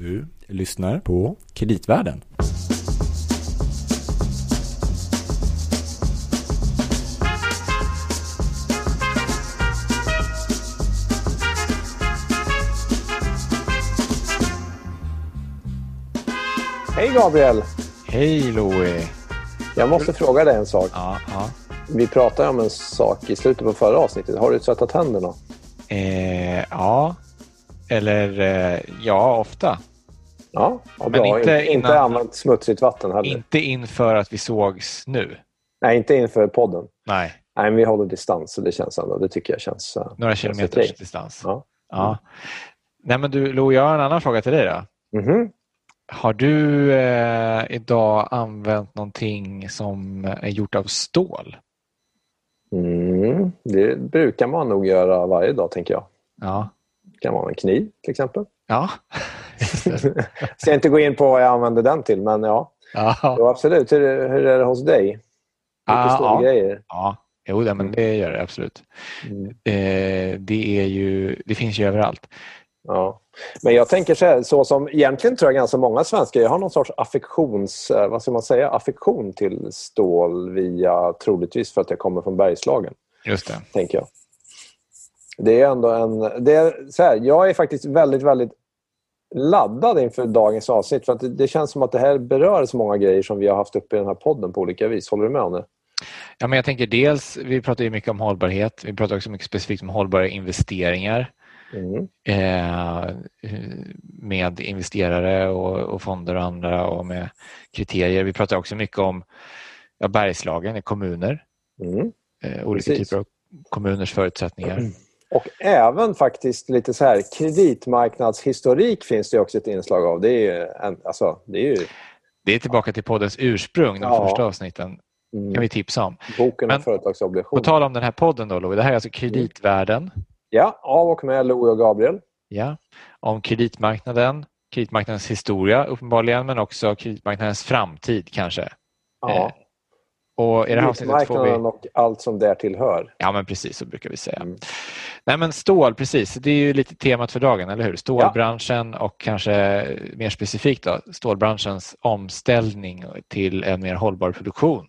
Du lyssnar på Kreditvärlden. Hej Gabriel! Hej Louie! Jag måste fråga dig en sak. Ja, ja. Vi pratade om en sak i slutet på förra avsnittet. Har du tvättat tänderna? Eh, ja. Eller eh, ja, ofta. Ja, ja Men bra. inte Inte, innan- använt smutsigt vatten heller. Inte inför att vi sågs nu. Nej, inte inför podden. Nej, Nej, men vi håller distans det känns ändå. Det tycker jag känns... eh, några känns kilometers okej. distans. Ja. Ja. Nej men du Lo, jag har en annan fråga till dig då. Mhm. Har du eh, idag använt någonting som är gjort av stål? Mm. Det brukar man nog göra varje dag, tänker jag. Ja. Det kan vara en kniv, till exempel. Ja. Ska inte gå in på vad jag använder den till, men ja. ja. Jo, absolut. Hur, hur är det hos dig? Mycket Ah, stora ja. grejer. ja. Jo, det, men det gör det absolut. Mm. Eh, det, är ju, det finns ju överallt. Ja. Men jag tänker så här, så som egentligen tror jag ganska många svenskar, jag har någon sorts affektions, eh, vad ska man säga, affektion till stål via, troligtvis för att jag kommer från Bergslagen, Just det. tänker jag. Det är ändå en, det är så här, jag är faktiskt väldigt, väldigt laddad inför dagens avsnitt för att det, känns som att det här berör så många grejer som vi har haft uppe i den här podden på olika vis. Håller du med om det? Ja, men jag tänker dels, vi pratar ju mycket om hållbarhet. Vi pratar också mycket specifikt om hållbara investeringar Mm. eh, med investerare och, och fonder och andra och med kriterier. Vi pratar också mycket om ja, Bergslagen i kommuner, Mm. eh, olika Precis. typer av kommuners förutsättningar. Och även faktiskt lite så här kreditmarknadshistorik finns det också ett inslag av. Det är ju, en, alltså, det är ju Det är tillbaka till poddens ursprung, de Ja. första avsnitten. mm, kan vi tipsa om. boken Men- om företagsobligationer. På tal om den här podden då, Louie, det här är alltså kreditvärlden. Ja, av och med Louie och Gabriel. Ja, om kreditmarknaden, kreditmarknadens historia uppenbarligen, men också kreditmarknadens framtid kanske. Ja. Och i det här avsnittet får vi... och allt som där tillhör. Ja, men precis så brukar vi säga. Mm. Nej, men stål, precis. Det är ju lite temat för dagen, eller hur? Stålbranschen och kanske mer specifikt då, stålbranschens omställning till en mer hållbar produktion.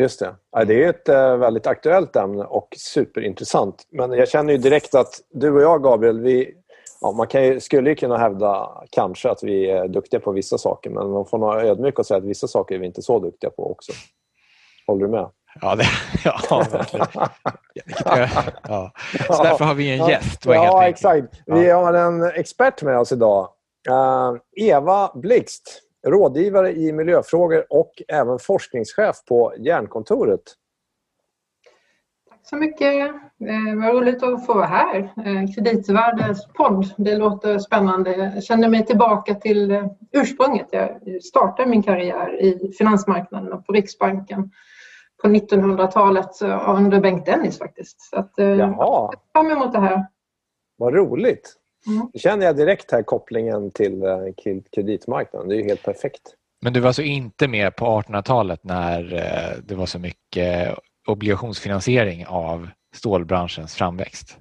Just det. Ja, det är ett eh, väldigt aktuellt ämne och superintressant. Men jag känner ju direkt att du och jag, Gabriel, vi, ja, man kan ju, skulle ju kunna hävda kanske att vi är duktiga på vissa saker men man får nog ödmjuk och säga att vissa saker är vi inte så duktiga på också. Håller du med? Ja, det, ja verkligen. Ja. Så därför har vi en gäst. var Ja, exakt. Vi har en expert med oss idag. Eh, Eva Blixt, rådgivare i miljöfrågor och även forskningschef på Järnkontoret. Tack så mycket. Eh, vad roligt att få vara här. Eh, Kreditvärdens podd. Det låter spännande. Jag känner mig tillbaka till ursprunget. Jag startade min karriär i finansmarknaden och på Riksbanken på 1900-talet eh, under Bengt Dennis faktiskt. Så att, eh, Jaha, fram emot det här. vad roligt. Mm. Nu känner jag direkt här kopplingen till eh, kreditmarknaden. Det är ju helt perfekt. Men du var alltså inte med på 1800-talet när eh, det var så mycket obligationsfinansiering av stålbranschens framväxt?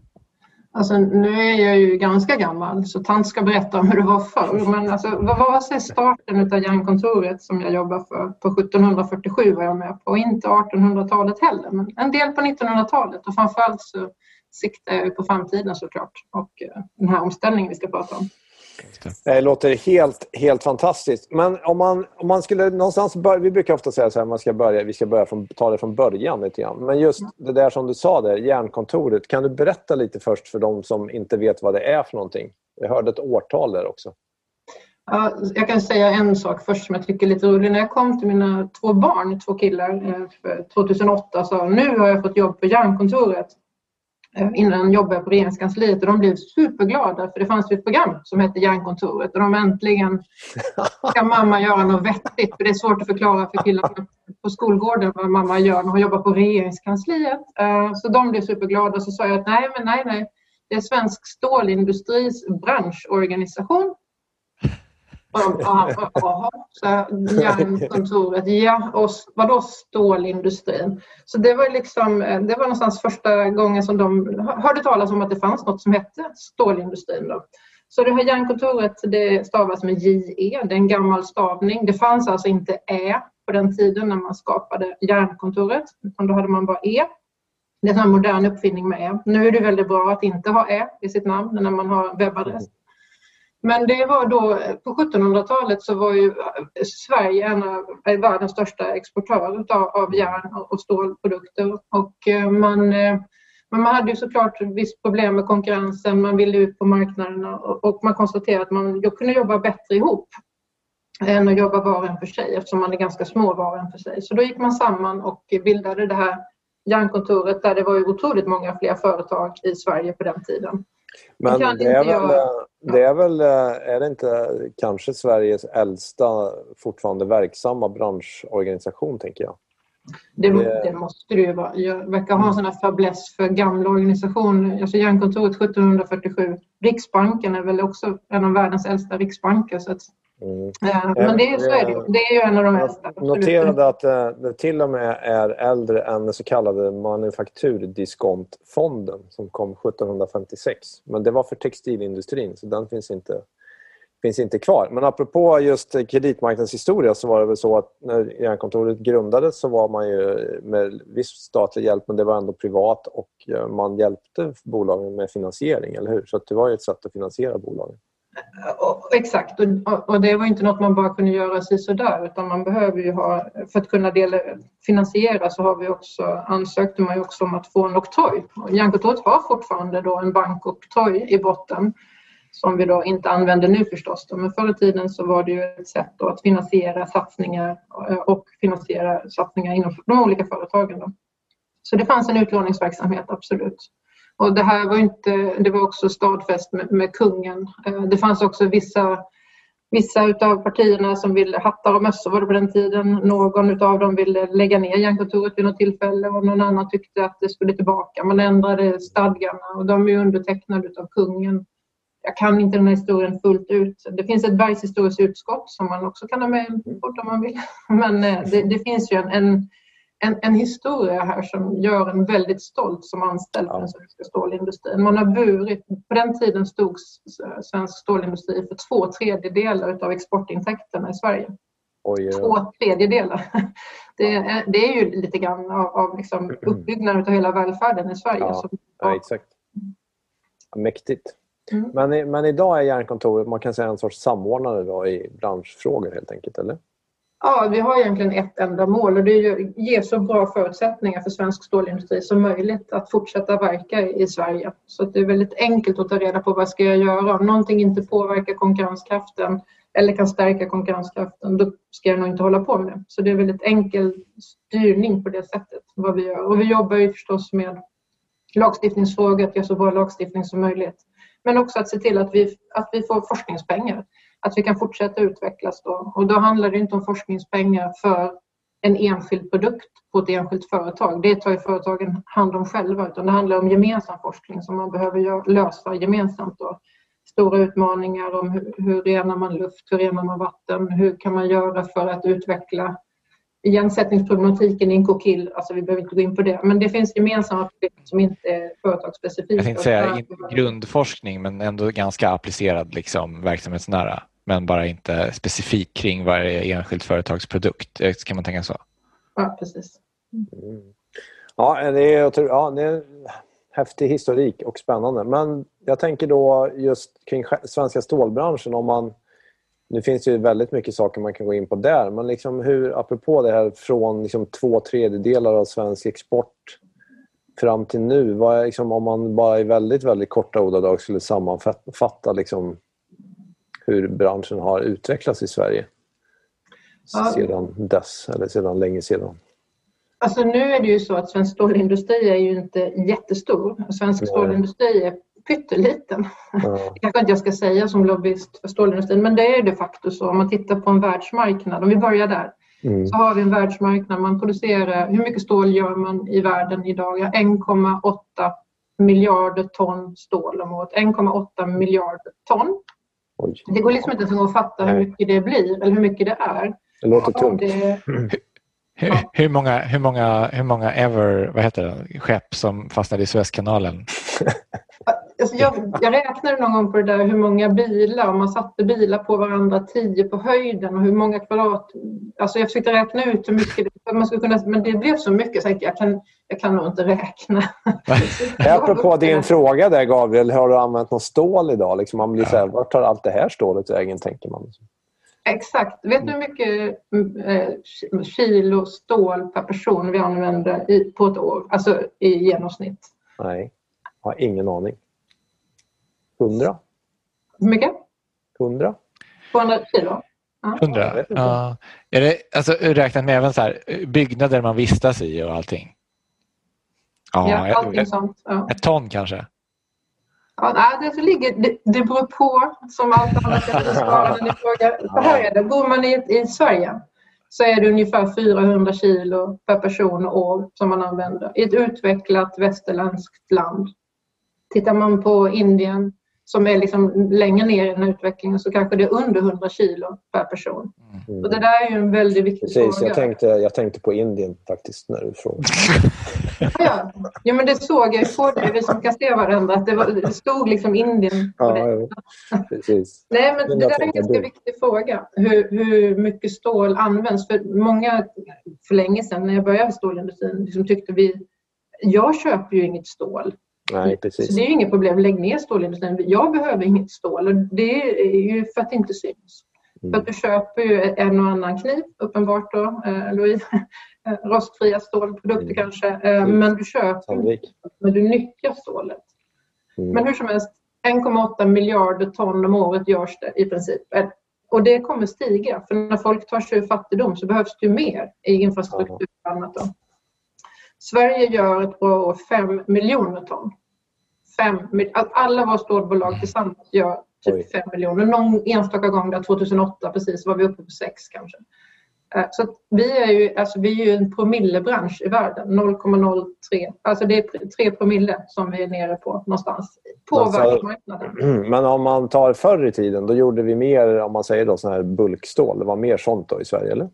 Alltså, nu är jag ju ganska gammal så tant ska berätta om hur det var förr. Men alltså, vad var sig starten av järnkontoret som jag jobbar för på 1747 var jag med på. Och inte 1800-talet heller, men en del på 1900-talet. Och framförallt så siktar jag på framtiden såklart och eh, den här omställningen vi ska prata om. Det låter helt, helt fantastiskt. Men om man, om man skulle någonstans börja, Vi brukar ofta säga så här, man ska börja, vi ska börja från, ta det från början lite grann. Men just det där som du sa där, järnkontoret. Kan du berätta lite först för de som inte vet vad det är för någonting? Jag hörde ett årtal där också. Ja, jag kan säga en sak först som jag tycker är lite rolig. När jag kom till mina två barn, två killar, eh, för 2008 sa nu har jag fått jobb på järnkontoret. Eh, Innan jobbade på regeringskansliet och de blev superglada för det fanns ett program som hette Järnkontoret och de äntligen ska mamma göra något vettigt för det är svårt att förklara för killarna på skolgården vad mamma gör när hon jobbar på regeringskansliet. Eh, Så de blev superglada så sa jag att nej, men nej, nej. Det är Svensk stålindustris branschorganisation Ja, ja, Så så järnkontoret. Ja, och vadå stålindustrin? Så det var liksom, eh, det var någonstans första gången som de hörde talas om att det fanns något som hette stålindustrin. Då. Så det här järnkontoret det stavas med JE, det är en gammal stavning. Det fanns alltså inte Ä på den tiden när man skapade järnkontoret, utan då hade man bara E. Det är en modern uppfinning med E. Nu är det väldigt bra att inte ha Ä i sitt namn när man har webbadress. Men det var då, på 1700-talet så var ju Sverige en av eh, världens största exportörer av järn och stålprodukter. Och eh, man, eh, men man hade ju såklart visst problem med konkurrensen, man ville ut på marknaderna och man konstaterade att man kunde jobba bättre ihop än att jobba var och en för sig eftersom man är ganska små var och en för sig. Så då gick man samman och bildade det här järnkontoret där det var ju otroligt många fler företag i Sverige på den tiden. Men det är, väl, det är väl, är det inte kanske Sveriges äldsta fortfarande verksamma branschorganisation, tänker jag? Det, det, måste det ju vara. Jag verkar ha en sån här fäbless för gamla organisationer. Alltså Järnkontoret 1747. Riksbanken är väl också en av världens äldsta riksbanker. Så att, mm. men det, så är det, det är ju en av de äldsta. Noterade att eh, det till och med är äldre än den så kallade manufakturdiskontfonden som kom 1756. Men det var för textilindustrin så den finns inte finns inte kvar. Men apropå just kreditmarknadshistoria så var det väl så att när Järnkontoret grundades så var man ju med viss statlig hjälp men det var ändå privat och eh, man hjälpte bolagen med finansiering, eller hur? Så det var ju ett sätt att finansiera bolagen. Eh, Exakt, och, det var inte något man bara kunde göra sig sådär utan man behöver ju ha, för att kunna dela, finansiera så har vi också, ansökte man ju också om att få en oktroj. Järnkontoret har fortfarande då en bankoktroj i botten som vi då inte använder nu förstås. Då. Men förr i tiden så var det ju ett sätt att finansiera satsningar eh, och finansiera satsningar inom de olika företagen. Då. Så det fanns en utlåningsverksamhet, absolut. Och det här var inte, det var också stadfäst med, med kungen. Eh, det fanns också vissa Vissa av partierna som ville hattar och mössor var det på den tiden. Någon av dem ville lägga ner järnkontoret vid något tillfälle och någon annan tyckte att det skulle tillbaka. Man ändrade stadgarna och de är undertecknade av kungen jag kan inte den här historien fullt ut. Det finns ett bergshistoriskt utskott som man också kan ha med om man vill. Men eh, det, det finns ju en, en, en, en, historia här som gör en väldigt stolt som anställd för den svenska stålindustrin. Man har burit, på den tiden stod svensk stålindustri för två tredjedelar av exportintäkterna i Sverige. Oj, ja. Två tredjedelar. Det är, det är ju lite grann av, av liksom uppbyggnaden av hela välfärden i Sverige. Ja, ja exakt. Mäktigt. Mm. Men, men idag är Järnkontoret man kan säga en sorts samordnare då i branschfrågor helt enkelt, eller? Ja, vi har egentligen ett enda mål och det är att ge så bra förutsättningar för svensk stålindustri som möjligt att fortsätta verka i Sverige. Så det är väldigt enkelt att ta reda på vad ska jag göra. Om någonting inte påverkar konkurrenskraften eller kan stärka konkurrenskraften, då ska jag nog inte hålla på med det. Så det är väldigt enkel styrning på det sättet, vad vi gör. Och vi jobbar ju förstås med lagstiftningsfrågor, att göra så bra lagstiftning som möjligt. Men också att se till att vi, att vi får forskningspengar. Att vi kan fortsätta utvecklas då. Och då handlar det inte om forskningspengar för en enskild produkt på ett enskilt företag. Det tar ju företagen hand om själva. Utan det handlar om gemensam forskning som man behöver lösa gemensamt. Då. Stora utmaningar om hur, hur renar man luft, hur renar man vatten, hur kan man göra för att utveckla igensättningsproblematiken i en kokill, alltså vi behöver inte gå in på det, men det finns gemensamma problem som inte är företagsspecifika. Jag tänkte säga grundforskning men ändå ganska applicerad, liksom, verksamhetsnära, men bara inte specifik kring varje enskilt företags produkt. Kan man tänka så? Ja, precis. Mm. Ja, det är, ja, det är häftig historik och spännande. Men jag tänker då just kring svenska stålbranschen, om man nu finns det ju väldigt mycket saker man kan gå in på där, men liksom hur, apropå det här från liksom två tredjedelar av svensk export fram till nu, vad är, liksom, om man bara i väldigt, väldigt korta ordalag skulle sammanfatta liksom, hur branschen har utvecklats i Sverige sedan dess, eller sedan länge sedan? Alltså nu är det ju så att svensk stålindustri är ju inte jättestor. Svensk stålindustri är pytteliten. Mm. Det kanske inte jag ska säga som lobbyist för stålindustrin, men det är de facto så. Om man tittar på en världsmarknad, om vi börjar där, mm. så har vi en världsmarknad. Man producerar, hur mycket stål gör man i världen idag? 1,8 miljarder ton stål om året. 1,8 miljarder ton. Oj. Det går liksom inte att fatta hur mycket det blir eller hur mycket det är. Det låter tungt. Hur, hur, många, hur, många, hur många ever, vad heter det, skepp som fastnade i Suezkanalen? alltså jag, jag räknade någon gång på det där hur många bilar, om man satte bilar på varandra tio på höjden och hur många kvadrat... Alltså jag försökte räkna ut hur mycket man skulle kunna... Men det blev så mycket så jag kan, jag kan nog inte räkna. Apropå din fråga där Gabriel, har du använt något stål idag? Liksom man blir så här, vart tar allt det här stålet vägen, tänker man. Exakt. Vet du hur mycket eh, kilo stål per person vi använder i, på ett år? Alltså i genomsnitt? Nej, jag har ingen aning. Hundra? Hur mycket? Hundra? 200 kilo? Hundra? Ja. Är det alltså, räknat med även så här, byggnader man vistas i och allting? Ja, ja allting ett, sånt. Ja. Ett ton kanske? Ja, det, ligger, det, det beror på, som allt annat jag svarade ni frågar. Så här är det, bor man i, i Sverige så är det ungefär 400 kilo per person och år som man använder i ett utvecklat västerländskt land. Tittar man på Indien som är liksom längre ner i den här utvecklingen så kanske det är under 100 kilo per person. Mm. Och det där är ju en väldigt viktig Precis, fråga. Jag tänkte, jag tänkte på Indien faktiskt när du frågade. ja, ja, men det såg jag på dig, vi som kan se varandra, att det, var, det stod liksom Indien på ja, precis. Nej, men, men det där är en ganska du. viktig fråga, hur, hur mycket stål används. För många, för länge sedan när jag började stålindustrin, liksom tyckte vi jag köper ju inget stål. Nej, precis. Så det är inget problem. Lägg ner stålindustrin. Jag behöver inget stål och det är ju för att det inte syns. Mm. För att du köper ju en och annan kniv, uppenbart då, eh, Louise. Rostfria stålprodukter mm. kanske. Eh, mm. Men du köper men du nyttjar stålet. Mm. Men hur som helst, 1,8 miljarder ton om året görs det i princip. Och det kommer stiga, för när folk tar sig ur fattigdom så behövs det mer i infrastruktur och annat. Då. Sverige gör ett bra år 5 miljoner ton. Fem, alla våra stålbolag tillsammans gör typ 5 miljoner. Någon enstaka gång där 2008 precis var vi uppe på 6 kanske. Eh, så vi är ju, alltså vi är ju en promillebransch i världen, 0,03. Alltså det är 3 promille som vi är nere på någonstans på alltså, världsmarknaden. Men om man tar förr i tiden, då gjorde vi mer, om man säger då, sån här bulkstål. Det var mer sånt då i Sverige, eller?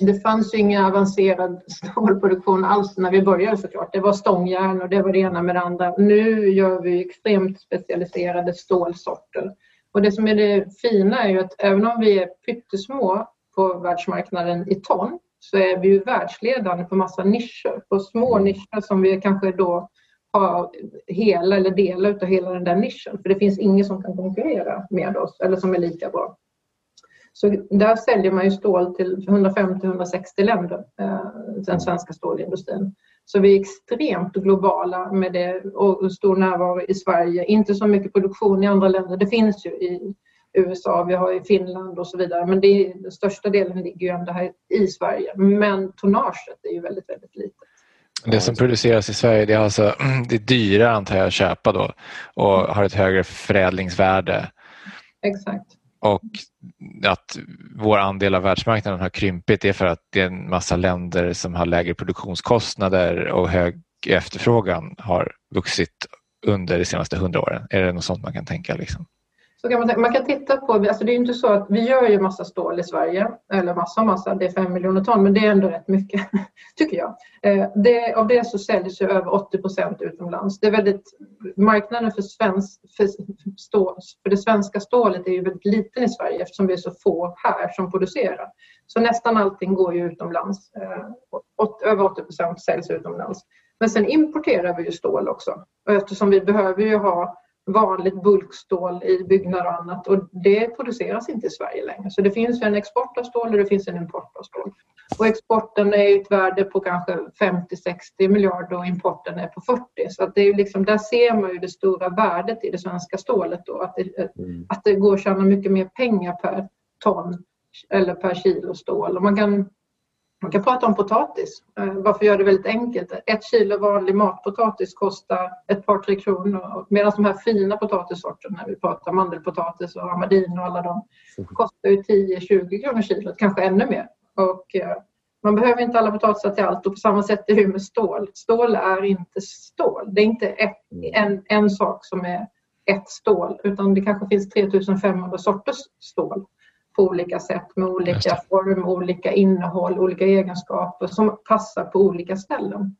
Det fanns ju ingen avancerad stålproduktion alls när vi började såklart. Det var stångjärn och det var det ena med det andra. Nu gör vi extremt specialiserade stålsorter. Och det som är det fina är ju att även om vi är pyttesmå på världsmarknaden i ton så är vi ju världsledande på massa nischer. På små nischer som vi kanske då har hela eller delar av hela den där nischen. För det finns ingen som kan konkurrera med oss eller som är lika bra. Så där säljer man ju stål till 150-160 länder, eh, den svenska stålindustrin. Så vi är extremt globala med det och stor närvaro i Sverige. Inte så mycket produktion i andra länder. Det finns ju i USA, vi har i Finland och så vidare. Men det, den största delen ligger ju ändå här i Sverige. Men tonnaget är ju väldigt, väldigt litet. Det som produceras i Sverige det är, alltså, det är dyrare antar jag att köpa då och har ett högre förädlingsvärde. Exakt. Och att vår andel av världsmarknaden har krympit det är för att det är en massa länder som har lägre produktionskostnader och hög efterfrågan har vuxit under de senaste hundra åren. Är det något sånt man kan tänka? Liksom? Så kan man, man kan titta på, alltså det är inte så att vi gör ju massa stål i Sverige, eller massa och massa, det är fem miljoner ton, men det är ändå rätt mycket, tycker jag. Eh, det, av det så säljs ju över 80 procent utomlands. Det är väldigt, marknaden för, svensk, för, stål, för det svenska stålet är ju väldigt liten i Sverige eftersom vi är så få här som producerar. Så nästan allting går ju utomlands. Eh, över 80 procent säljs utomlands. Men sen importerar vi ju stål också. Och eftersom vi behöver ju ha vanligt bulkstål i byggnader och annat och det produceras inte i Sverige längre. Så det finns en export av stål och det finns en import av stål. Och exporten är ett värde på kanske 50-60 miljarder och importen är på 40. Så att det är liksom, där ser man ju det stora värdet i det svenska stålet då, att det, mm. att det går att tjäna mycket mer pengar per ton eller per kilo stål. Och man kan man kan prata om potatis. Eh, varför gör det väldigt enkelt? Ett kilo vanlig matpotatis kostar ett par, tre kronor medan de här fina potatissorterna, vi pratar mandelpotatis och amadin och alla de, kostar ju 10-20 kronor kilot, kanske ännu mer. Och eh, man behöver inte alla potatisar till allt och på samma sätt är det med stål. Stål är inte stål. Det är inte ett, en, en sak som är ett stål utan det kanske finns 3500 sorters stål på olika sätt med olika form, olika innehåll, olika egenskaper som passar på olika ställen.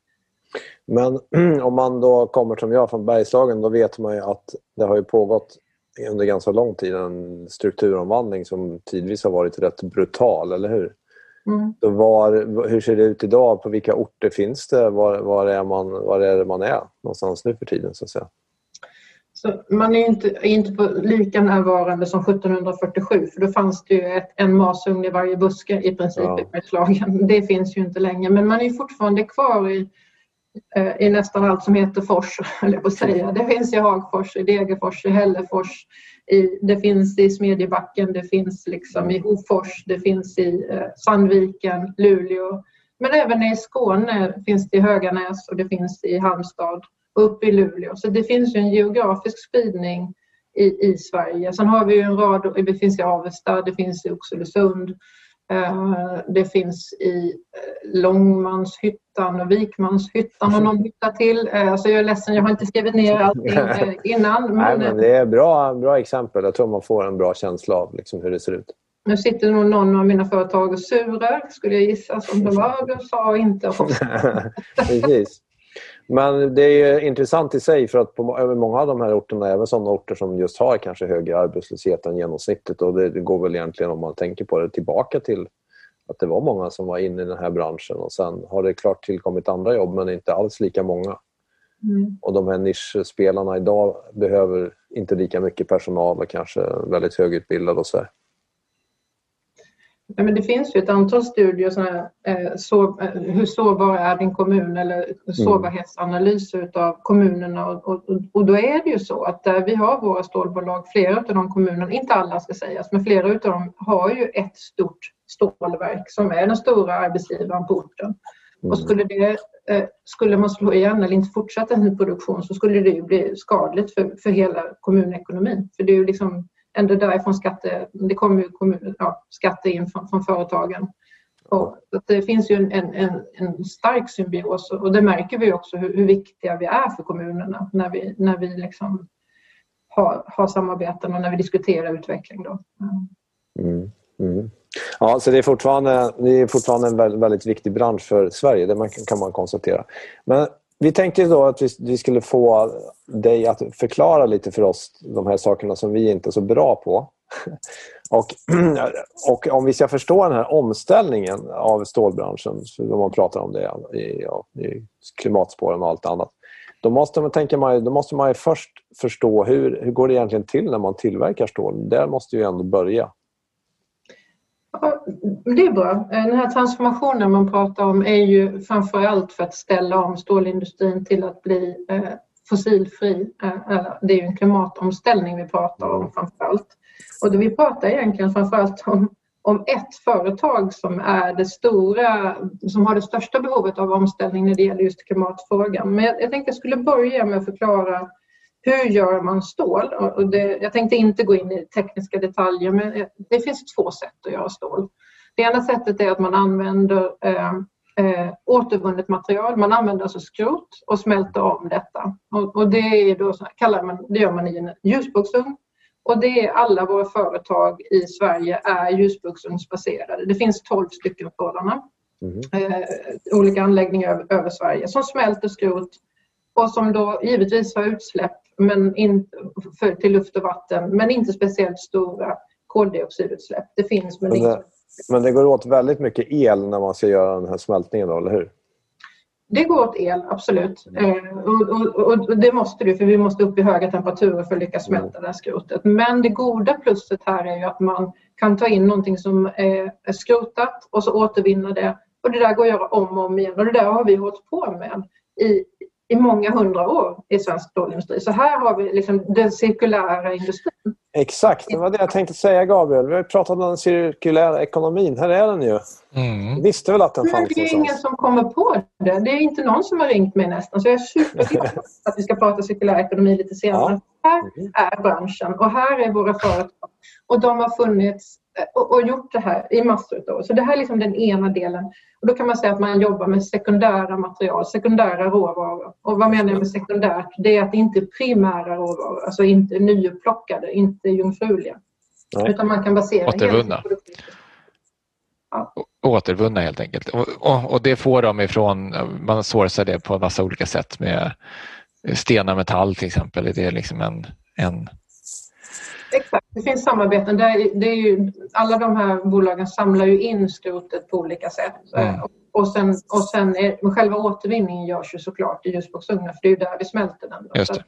Men om man då kommer som jag från Bergslagen då vet man ju att det har ju pågått under ganska lång tid en strukturomvandling som tidvis har varit rätt brutal, eller hur? Mm. var, hur ser det ut idag? På vilka orter finns det? Var, var, är, man, var är det man är någonstans nu för tiden? Så att säga? Så man är inte, inte på lika närvarande som 1747 för då fanns det ju ett, en masugn i varje buske i princip ja. i Bergslagen. Det finns ju inte längre men man är fortfarande kvar i, eh, i nästan allt som heter fors, eller på att säga. Det finns i Hagfors, i Degerfors, i Hällefors, i, det finns i Smedjebacken, det finns liksom i Hofors, det finns i eh, Sandviken, Luleå. Men även i Skåne finns det i Höganäs och det finns i Halmstad uppe i Luleå. Så det finns ju en geografisk spridning i, i Sverige. Sen har vi ju en rad, det finns i Avesta, det finns i Oxelösund, eh, det finns i eh, Långmanshyttan och Vikmanshyttan och någon hytta till. Eh, alltså jag är ledsen, jag har inte skrivit ner allting innan. Men, Nej, men det är bra, bra exempel. Jag tror man får en bra känsla av liksom hur det ser ut. Nu sitter nog någon av mina företag och surar, skulle jag gissa, som det var. Du sa inte. Precis. Men det är intressant i sig för att på många av de här orterna, även sådana orter som just har kanske högre arbetslöshet än genomsnittet och det, går väl egentligen om man tänker på det tillbaka till att det var många som var inne i den här branschen och sen har det klart tillkommit andra jobb men inte alls lika många. Mm. Och de här nischspelarna idag behöver inte lika mycket personal och kanske väldigt högutbildade och så. Här. Ja, men det finns ju ett antal studier, såna eh, så, eh, hur sårbar är din kommun eller sårbarhetsanalyser av kommunerna och, och, och, då är det ju så att där vi har våra stålbolag, flera av de kommunerna, inte alla ska sägas, men flera av dem har ju ett stort stålverk som är den stora arbetsgivaren på orten. Mm. Och skulle, det, eh, skulle man slå igen eller inte fortsätta sin produktion så skulle det ju bli skadligt för, för hela kommunekonomin. För det är ju liksom ändå därifrån skatte, det kommer ju kommun, ja, skatter in från, från företagen. Och det finns ju en, en, en, stark symbios och det märker vi också hur, hur, viktiga vi är för kommunerna när vi, när vi liksom har, har samarbeten och när vi diskuterar utveckling. Då. Mm. Mm. Ja, så det är fortfarande, det är fortfarande en väldigt, väldigt viktig bransch för Sverige, det kan man konstatera. Men vi tänkte då att vi, skulle få dig att förklara lite för oss de här sakerna som vi inte är så bra på. Och, och om vi ska förstå den här omställningen av stålbranschen, om man pratar om det i, i klimatspåren och allt annat, då måste man, tänker man, då måste man först förstå hur, hur går det egentligen till när man tillverkar stål. Där måste ju ändå börja. Ja, det är bra. Eh, den här transformationen man pratar om är ju framför allt för att ställa om stålindustrin till att bli eh, fossilfri. Eh, det är ju en klimatomställning vi pratar om framför allt. Och vi pratar egentligen framför allt om, om ett företag som är det stora, som har det största behovet av omställning när det gäller just klimatfrågan. Men jag, jag tänkte jag skulle börja med att förklara hur gör man stål? Och det, jag tänkte inte gå in i tekniska detaljer men det finns två sätt att göra stål. Det ena sättet är att man använder eh, eh, återvunnet material. Man använder alltså skrot och smälter om detta. Och, och det, är då, kallar man, det gör man i en ljusboksugn. Och det är alla våra företag i Sverige är ljusboksugnsbaserade. Det finns 12 stycken sådana. Mm. Eh, olika anläggningar över, över Sverige som smälter skrot och som då givetvis har utsläpp men in, för, till luft och vatten men inte speciellt stora koldioxidutsläpp. Det finns men, men det, men det går åt väldigt mycket el när man ska göra den här smältningen då, eller hur? Det går åt el, absolut. Eh, och, och, och, det måste du, för vi måste upp i höga temperaturer för att lyckas smälta mm. det här skrotet. Men det goda plusset här är ju att man kan ta in någonting som är skrotat och så återvinna det. Och det där går att göra om och om igen. Och det där har vi hållit på med i, i många hundra år i svensk stålindustri. Så här har vi liksom den cirkulära industrin. Exakt, det var det jag tänkte säga Gabriel. Vi har pratat om den cirkulära ekonomin. Här är den ju. Mm. visste väl att den fanns Det är ingen som kommer på det. Det är inte någon som har ringt mig nästan. Så jag är superglad att vi ska prata cirkulär ekonomi lite senare. Ja. Här mm. är branschen och här är våra företag. Och de har funnits Eh, och, och, gjort det här i massor av år. Så det här är liksom den ena delen. Och då kan man säga att man jobbar med sekundära material, sekundära råvaror. Och vad menar jag med sekundärt? Det är att det inte är primära råvaror, alltså inte nyupplockade, inte jungfruliga. Nej. Utan man kan basera Återvunna. Ja. återvunna helt enkelt. Och, och, och, det får de ifrån, man sourcar det på en massa olika sätt med stenar metall till exempel. Det är liksom en, en... Exakt, det finns samarbeten. Det är, det är ju, alla de här bolagen samlar ju in skrotet på olika sätt. Mm. Och sen, och sen är, själva återvinningen görs ju såklart i ljusboksugnar för det är ju där vi smälter den. Då.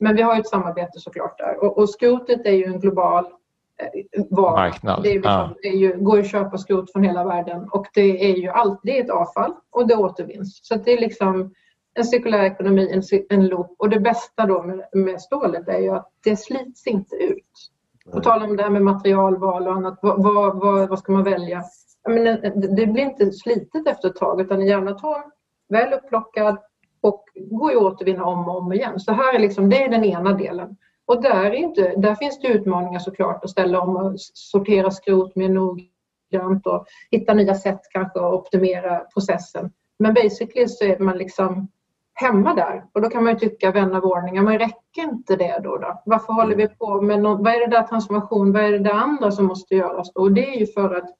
Men vi har ett samarbete såklart där. Och, och skrotet är ju en global eh, vara. Marknad. Det, är liksom, ja. det är ju, går att köpa skrot från hela världen och det är ju alltid ett avfall och det återvinns. Så det är liksom en cirkulär ekonomi, en, en loop. Och det bästa då med, med stålet är ju att det slits inte ut. På tal om det här med materialval och annat, vad, vad, vad ska man välja? menar, det blir inte slitet efter ett tag utan en järnatom, väl upplockad och går att återvinna om och om igen. Så här är liksom, det är den ena delen. Och där, är inte, där finns det utmaningar såklart att ställa om och sortera skrot mer noggrant och hitta nya sätt kanske att optimera processen. Men basically så är man liksom hemma där och då kan man ju tycka vän av ordning, men räcker inte det då? då? Varför håller vi på med något, vad är det där transformation, vad är det där andra som måste göras då? Och det är ju för att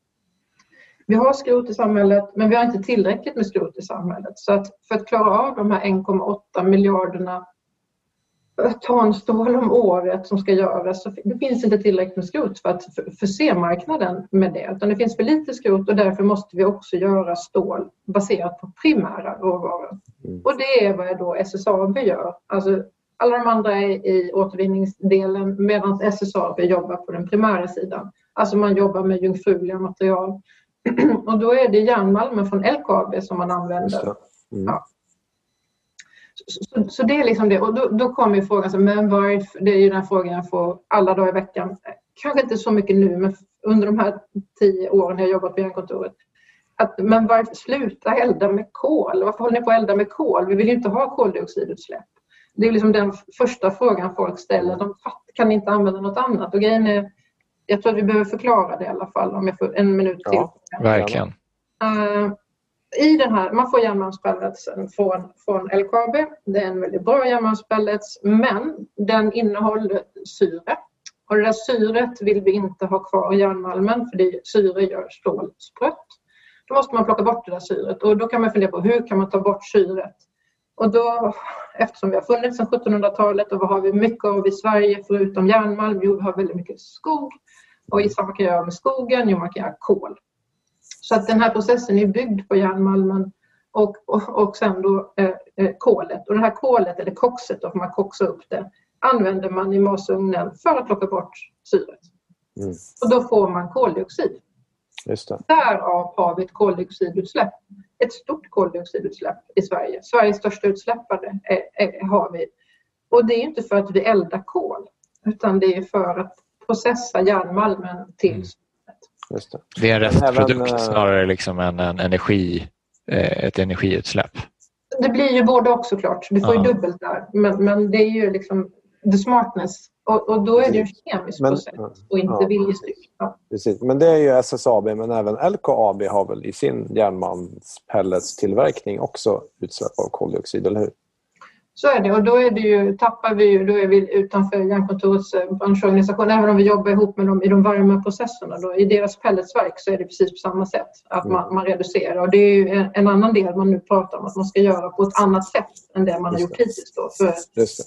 vi har skrot i samhället, men vi har inte tillräckligt med skrot i samhället. Så att för att klara av de här 1,8 miljarderna ton stål om året som ska göras, så det finns inte tillräckligt med skrot för att förse marknaden med det. Utan det finns för lite skrot och därför måste vi också göra stål baserat på primära råvaror. Mm. Och det är vad då SSAB gör. Alltså, alla de andra är i återvinningsdelen medan SSAB jobbar på den primära sidan. Alltså man jobbar med jungfruliga material och då är det järnmalmen från LKAB som man använder. Mm. Ja. Så, så, det är liksom det. Och då, då kommer ju frågan, så, men varför? Det är ju den frågan jag får alla dagar i veckan. Kanske inte så mycket nu, men under de här tio åren jag jobbat på järnkontoret. Att, men varför sluta elda med kol? Varför håller ni på att elda med kol? Vi vill ju inte ha koldioxidutsläpp. Det är liksom den första frågan folk ställer. De kan inte använda något annat. Och grejen är, jag tror att vi behöver förklara det i alla fall om jag får en minut till. Ja, verkligen. Uh, i den här, man får järnmalmspelletsen från, från LKAB. Det är en väldigt bra järnmalmspellets men den innehåller syre. Och det där syret vill vi inte ha kvar i järnmalmen för det, syre gör stål sprött. Då måste man plocka bort det där syret och då kan man fundera på hur kan man ta bort syret? Och då, eftersom vi har funnits sedan 1700-talet och vad har vi mycket av i Sverige förutom järnmalm? Jo, vi har väldigt mycket skog. Och gissa vad man kan göra med skogen? Jo, man kan göra kol. Så att den här processen är byggd på järnmalmen och, och, och sen då eh, eh, kolet. Och det här kolet, eller koxet, då, för man koxar upp det, använder man i masugnen för att plocka bort syret. Mm. Och då får man koldioxid. Just det. Därav har vi ett koldioxidutsläpp. Ett stort koldioxidutsläpp i Sverige. Sveriges största utsläppare är, är, har vi. Och det är inte för att vi eldar kol utan det är för att processa järnmalmen till mm. Just det. det är en restprodukt även, eh, snarare liksom än en energi, eh, ett energiutsläpp. Det blir ju både och såklart. Du får ja. ju dubbelt där. Men, men det är ju liksom the smartness. Och, och då är det ju en kemisk men, process och inte ja, viljestyrd. Ja. Precis. Men det är ju SSAB men även LKAB har väl i sin järnmalmspelletstillverkning också utsläpp av koldioxid, eller hur? Så är det och då är det ju, tappar vi ju, då är vi utanför järnkontorets eh, branschorganisation. Även om vi jobbar ihop med dem i de varma processerna. Då, I deras pelletsverk så är det precis på samma sätt. Att man, mm. man reducerar. Och det är ju en, en, annan del man nu pratar om att man ska göra på ett annat sätt än det man har gjort hittills. Då, för,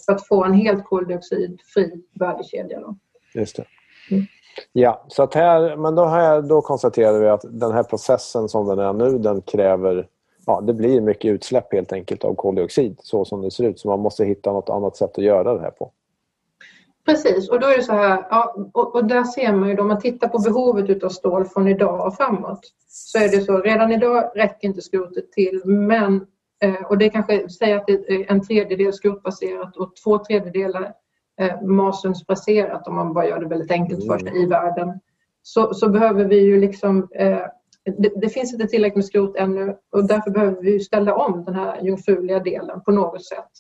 för, att få en helt koldioxidfri värdekedja. Då. Just det. Mm. Ja, så att här, men då, här, då konstaterar vi att den här processen som den är nu den kräver ja, det blir mycket utsläpp helt enkelt av koldioxid så som det ser ut. Så man måste hitta något annat sätt att göra det här på. Precis, och då är det så här, ja, och, och, där ser man ju då, om man tittar på behovet av stål från idag och framåt, så är det så, redan idag räcker inte skrotet till, men, eh, och det kanske säger att det är en tredjedel skrotbaserat och två tredjedelar eh, masugnsbaserat, om man bara gör det väldigt enkelt för sig mm. i världen, så, så behöver vi ju liksom eh, det, det, finns inte tillräckligt med skrot ännu och därför behöver vi ställa om den här jungfruliga delen på något sätt.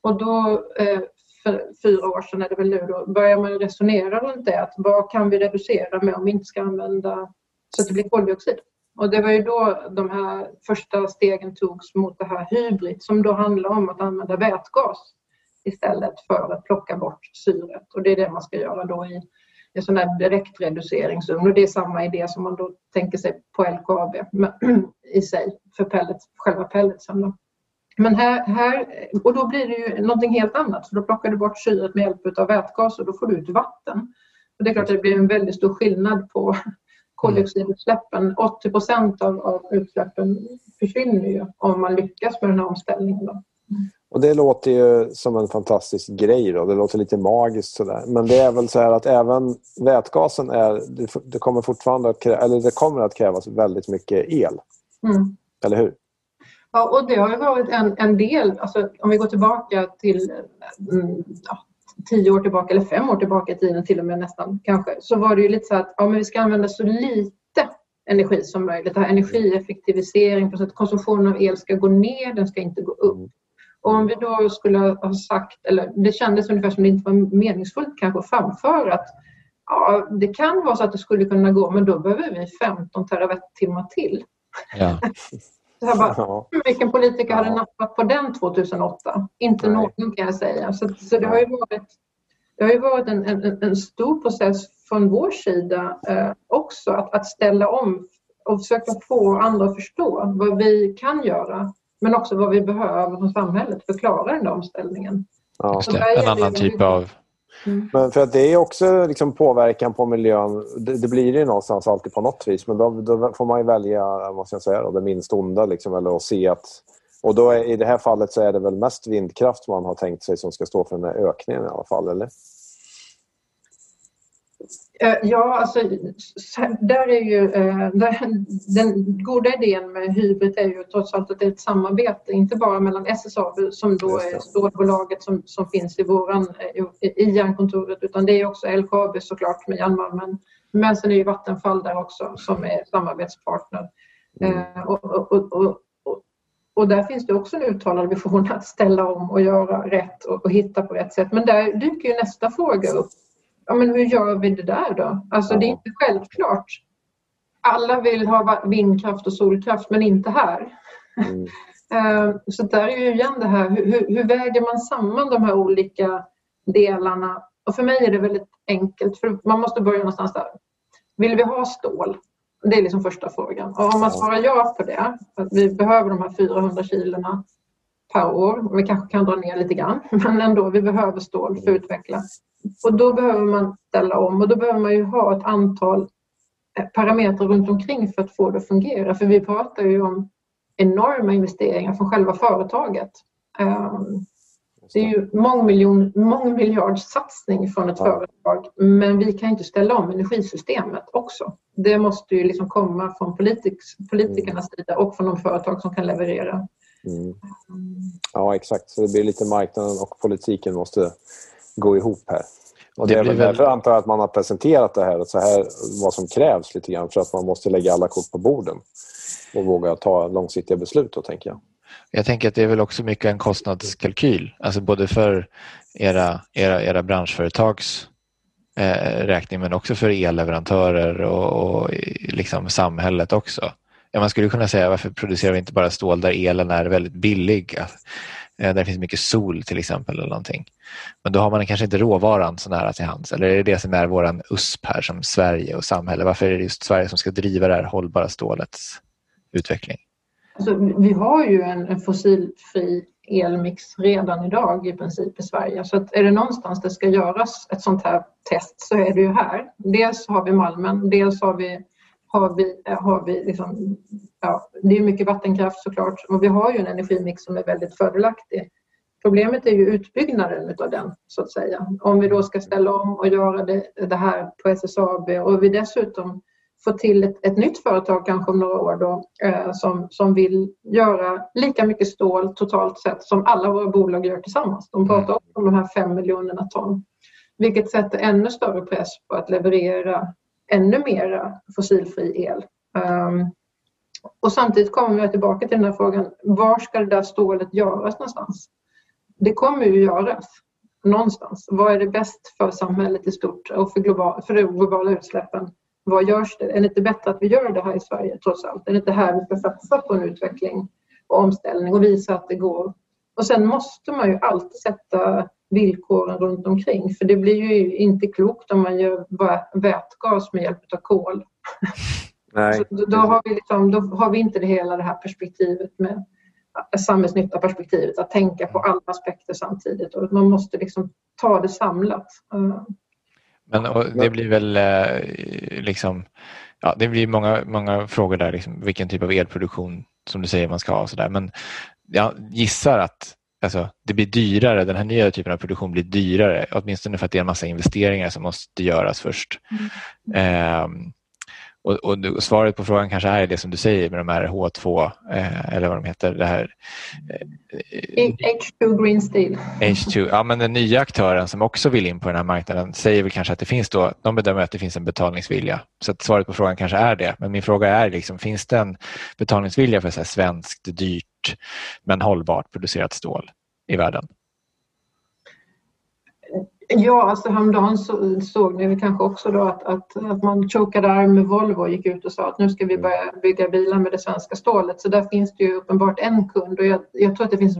Och då, eh, för fyra år sedan är det väl nu, då börjar man resonera runt det. Att vad kan vi reducera med om vi inte ska använda så att det blir koldioxid? Och det var ju då de här första stegen togs mot det här hybrid som då handlar om att använda vätgas istället för att plocka bort syret. Och det är det man ska göra då i en sån här direktreduceringsugn och det är samma idé som man då tänker sig på LKAB i sig för pellets, själva pelletsen. Men här, här, och då blir det ju någonting helt annat för då plockar du bort syret med hjälp av vätgas och då får du ut vatten. Och det är klart att det blir en väldigt stor skillnad på koldioxidutsläppen. 80 procent av, av utsläppen försvinner ju om man lyckas med den här omställningen. Då. Mm. Och det låter ju som en fantastisk grej. Då. Det låter lite magiskt sådär. Men det är väl så här att även vätgasen är... Det kommer fortfarande att, krä, eller det kommer att krävas väldigt mycket el. Mm. Eller hur? Ja, och det har ju varit en, en del, alltså, om vi går tillbaka till mm, ja, tio år tillbaka eller fem år tillbaka i tiden till och med nästan kanske, så var det ju lite så att ja, men vi ska använda så lite energi som möjligt. Det här energieffektivisering, konsumtionen av el ska gå ner, den ska inte gå upp. Och om vi då skulle ha sagt, eller det kändes ungefär som det inte var meningsfullt kanske att framföra att ja, det kan vara så att det skulle kunna gå, men då behöver vi 15 terawattimmar till. Ja. Så jag bara, ja. Vilken politiker hade nappat på den 2008? Inte Nej. någon kan jag säga. Så, så det har ju varit, det har ju varit en, en, en stor process från vår sida eh, också att, att ställa om och försöka få andra att förstå vad vi kan göra men också vad vi behöver från samhället för att klara den där omställningen. Ja. En annan typ av Mm. Men för att det är också liksom påverkan på miljön. Det, det, blir det någonstans alltid på något vis. Men då, då får man välja måste jag säga, då, det minst onda. Liksom, eller att se att, och då är, I det här fallet så är det väl mest vindkraft man har tänkt sig som ska stå för den här ökningen i alla fall, eller? Eh, ja, alltså där är ju eh, den goda idén med Hybrid är ju trots allt att det är ett samarbete, inte bara mellan SSAB som då är stålbolaget som, som finns i våran eh, i järnkontoret, utan det är också LKAB såklart med järnmalmen. Men sen är ju Vattenfall där också som är samarbetspartner. Mm. Och, och, och, och, där finns det också en uttalad vision att ställa om och göra rätt och, och hitta på rätt sätt. Men där dyker ju nästa fråga upp ja, men hur gör vi det där då? Alltså det är inte självklart. Alla vill ha vindkraft och solkraft men inte här. Mm. Eh, så där är ju igen det här, hur, hur, väger man samman de här olika delarna? Och för mig är det väldigt enkelt, för man måste börja någonstans där. Vill vi ha stål? Det är liksom första frågan. Och om man svarar ja på det, att vi behöver de här 400 kilona per år, vi kanske kan dra ner lite grann, men ändå, vi behöver stål för att utveckla. Och då behöver man ställa om och då behöver man ju ha ett antal eh, parametrar runt omkring för att få det att fungera. För vi pratar ju om enorma investeringar från själva företaget. Ehm, det är ju mångmiljon, mångmiljardsatsning från ett ja. företag men vi kan inte ställa om energisystemet också. Det måste ju liksom komma från politiks, politikernas mm. sida och från de företag som kan leverera. Mm. Ja, exakt. Så det blir lite marknaden och politiken måste gå ihop här. Och det, det är väl därför antar jag att man har presenterat det här, så här vad som krävs lite grann för att man måste lägga alla kort på borden och våga ta långsiktiga beslut då, tänker jag. Jag tänker att det är väl också mycket en kostnadskalkyl, alltså både för era, era, era branschföretags eh, räkning men också för elleverantörer och, och liksom samhället också. Ja, man skulle kunna säga varför producerar vi inte bara stål där elen är väldigt billig? Eh, där det finns mycket sol till exempel. eller någonting. Men då har man kanske inte råvaran så nära till hands. Eller är det det som är vår USP här som Sverige och samhälle? Varför är det just Sverige som ska driva det här hållbara stålets utveckling? Alltså, vi har ju en, en fossilfri elmix redan idag i princip i Sverige. Så att är det någonstans det ska göras ett sånt här test så är det ju här. Dels har vi malmen, dels har vi har vi, har vi liksom, ja, det är mycket vattenkraft såklart och vi har ju en energimix som är väldigt fördelaktig. Problemet är ju utbyggnaden av den så att säga. Om vi då ska ställa om och göra det, det här på SSAB och vi dessutom får till ett, ett nytt företag kanske om några år då, eh, som, som vill göra lika mycket stål totalt sett som alla våra bolag gör tillsammans. De pratar om de här fem miljonerna ton. Vilket sätter ännu större press på att leverera ännu mer fossilfri el. Um, och samtidigt kommer vi tillbaka till den här frågan, var ska det där stålet göras någonstans? Det kommer ju göras någonstans. Vad är det bäst för samhället i stort och för, global, för de globala utsläppen? Vad görs det? Är det inte bättre att vi gör det här i Sverige trots allt? Är det inte här vi ska satsa på en utveckling och omställning och visa att det går? Och sen måste man ju alltid sätta villkoren runt omkring. För det blir ju inte klokt om man gör vätgas med hjälp av kol. Nej. då, då, har vi liksom, då har vi inte det hela det här perspektivet med samhällsnytta perspektivet, att tänka på alla aspekter samtidigt och man måste liksom ta det samlat. Men det blir väl eh, liksom, ja, det blir många, många frågor där, liksom, vilken typ av elproduktion som du säger man ska ha och sådär. Men jag gissar att alltså, det blir dyrare, den här nya typen av produktion blir dyrare, åtminstone för att det är en massa investeringar som måste göras först. Mm. Eh, och, och, svaret på frågan kanske är det som du säger med de här H2 eh, eller vad de heter. Det här, eh, H2 Green Steel. H2, ja men den nya aktören som också vill in på den här marknaden säger väl kanske att det finns då, de bedömer att det finns en betalningsvilja. Så att svaret på frågan kanske är det. Men min fråga är liksom, finns det en betalningsvilja för så svenskt, dyrt men hållbart producerat stål i världen? Ja, alltså häromdagen så, såg ni kanske också då att, att, att man chokade arm med Volvo och gick ut och sa att nu ska vi börja bygga bilar med det svenska stålet. Så där finns det ju uppenbart en kund och jag, jag tror att det finns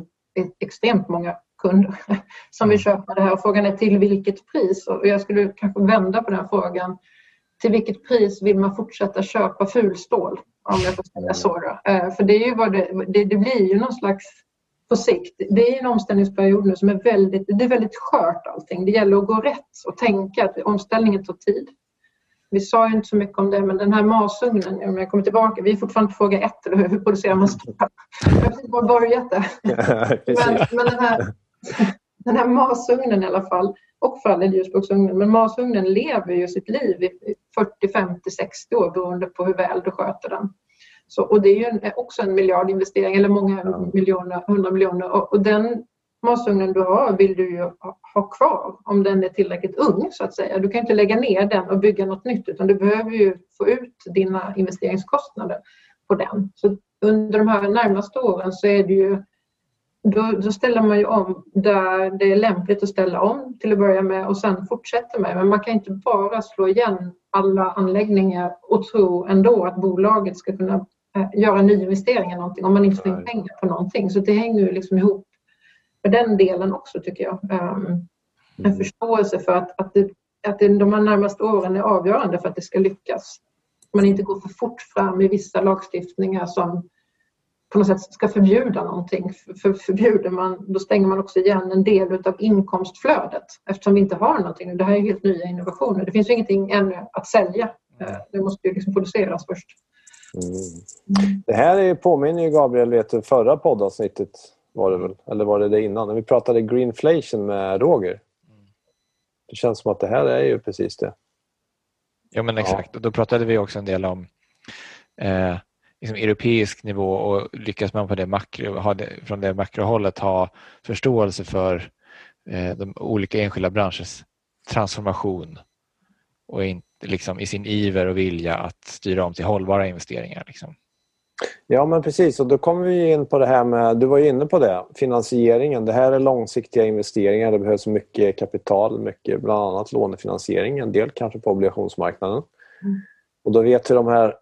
extremt många kunder som vill köpa det här. Och frågan är till vilket pris? Och jag skulle kanske vända på den frågan. Till vilket pris vill man fortsätta köpa fulstål? Om jag får säga så. Då. Eh, för det, är ju vad det, det, det blir ju någon slags på sikt. Det är en omställningsperiod nu som är väldigt, det är väldigt skört allting. Det gäller att gå rätt och tänka att omställningen tar tid. Vi sa ju inte så mycket om det, men den här masugnen, om jag kommer tillbaka, vi är fortfarande på fråga ett, eller hur, hur producerar man stål? Jag har precis bara börjat där. men, men den, här, den här masugnen i alla fall, och för all del ljusboksugnen, men masugnen lever ju sitt liv i 40, 50, 60 år beroende på hur väl du sköter den. Så, och det är ju en, också en miljardinvestering eller många ja. miljoner, hundra miljoner och, och den masugnen du har vill du ju ha kvar om den är tillräckligt ung så att säga. Du kan inte lägga ner den och bygga något nytt utan du behöver ju få ut dina investeringskostnader på den. Så under de här närmaste åren så är det ju då, då, ställer man ju om där det är lämpligt att ställa om till att börja med och sen fortsätter med. Men man kan inte bara slå igen alla anläggningar och tro ändå att bolaget ska kunna Eh, göra nyinvesteringar någonting om man inte får in pengar på någonting. Så det hänger ju liksom ihop med den delen också tycker jag. Um, en mm. förståelse för att, att, det, att det, de här närmaste åren är avgörande för att det ska lyckas. Man inte går för fort fram i vissa lagstiftningar som på något sätt ska förbjuda någonting. För förbjuder man, då stänger man också igen en del av inkomstflödet eftersom vi inte har någonting. Det här är helt nya innovationer. Det finns ju ingenting ännu att sälja. Eh, det måste ju liksom produceras först. Mm. Det här påminner ju Gabriel vet förra poddavsnittet var det väl, eller var det det innan? När vi pratade greenflation med Roger. Det känns som att det här är ju precis det. Ja men exakt, och då pratade vi också en del om eh, liksom europeisk nivå och lyckas man på det makro, ha det, från det makrohållet ha förståelse för eh, de olika enskilda branschers transformation och inte liksom, i sin iver och vilja att styra om till hållbara investeringar. Liksom. Ja men precis och då kommer vi in på det här med, du var ju inne på det, finansieringen. Det här är långsiktiga investeringar, det behövs mycket kapital, mycket bland annat lånefinansiering, en del kanske på obligationsmarknaden. Mm. Och då vet vi de här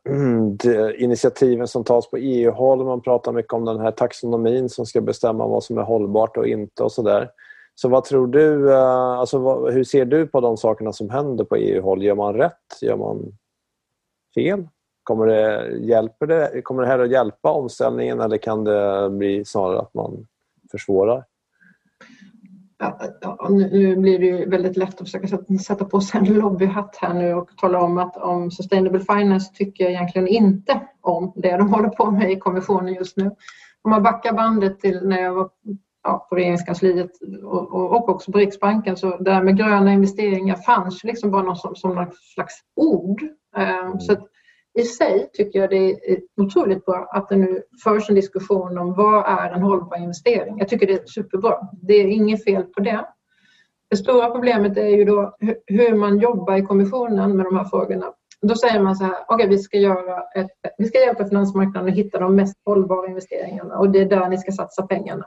initiativen som tas på EU-håll, man pratar mycket om den här taxonomin som ska bestämma vad som är hållbart och inte och sådär. Så vad tror du, eh, alltså hur ser du på de sakerna som händer på EU-håll? Gör man rätt? Gör man fel? Kommer det, hjälper det, kommer det här att hjälpa omställningen eller kan det bli snarare att man försvårar? Nu blir det ju väldigt lätt att försöka sätta på sig en lobbyhatt här nu och tala om att om Sustainable Finance tycker jag egentligen inte om det de håller på med i kommissionen just nu. Om man backar bandet till när jag var ja, på regeringskansliet och, och, också på Riksbanken. Så det här med gröna investeringar fanns liksom bara någon som, som någon slags ord. Um, så i sig tycker jag det är otroligt bra att det nu förs en diskussion om vad är en hållbar investering. Jag tycker det är superbra. Det är inget fel på det. Det stora problemet är ju då hur man jobbar i kommissionen med de här frågorna. Då säger man så här, okej okay, vi, ska göra ett, vi ska hjälpa finansmarknaden att hitta de mest hållbara investeringarna och det är där ni ska satsa pengarna.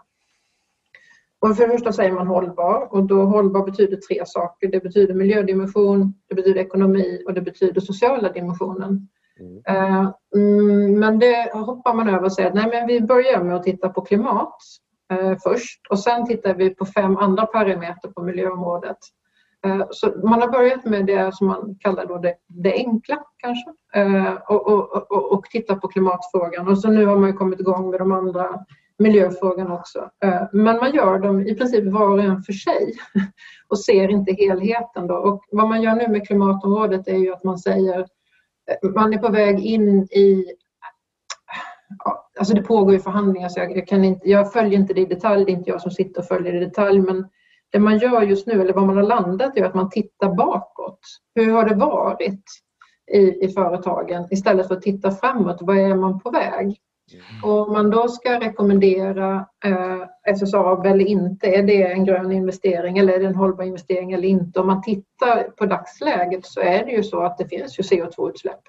Och för det första säger man hållbar och då hållbar betyder tre saker. Det betyder miljödimension, det betyder ekonomi och det betyder sociala dimensionen. Mm. Eh, mm. Men det hoppar man över och säger att nej, men vi börjar med att titta på klimat eh, först och sen tittar vi på fem andra parametrar på miljöområdet. Eh, så man har börjat med det som man kallar då det, det enkla kanske och, och, och, och titta på klimatfrågan och så nu har man kommit igång med de andra miljöfrågan också. Men man gör dem i princip var och en för sig och ser inte helheten. Då. Och vad man gör nu med klimatområdet är ju att man säger Eh, man är på väg in i Alltså det pågår ju förhandlingar så jag, kan inte, jag följer inte det i detalj, det är inte jag som sitter och följer det i detalj men det man gör just nu, eller vad man har landat i, är att man tittar bakåt. Hur har det varit i, i företagen istället för att titta framåt? Vad är man på väg? Mm. Och om man då ska rekommendera eh, SSAB eller inte, är det en grön investering eller är det en hållbar investering eller inte? Om man tittar på dagsläget så är det ju så att det finns ju CO2-utsläpp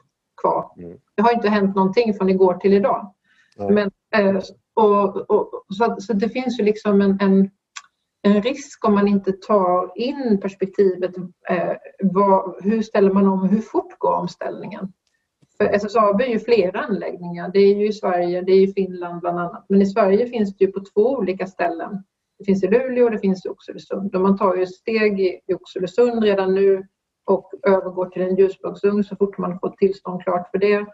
kvar. Mm. Det har inte hänt någonting från igår till idag. Men, eh, och, och, så, så, det finns ju liksom en, en en risk om man inte tar in perspektivet eh, vad, hur ställer man om och hur fort går omställningen? För SSAB är ju flera anläggningar. Det är ju i Sverige, det är i Finland bland annat. Men i Sverige finns det ju på två olika ställen. Det finns i Luleå och det finns i Oxelösund. Och man tar ju steg i, Oxelösund redan nu och övergår till en ljusblocksugn så fort man får tillstånd klart för det.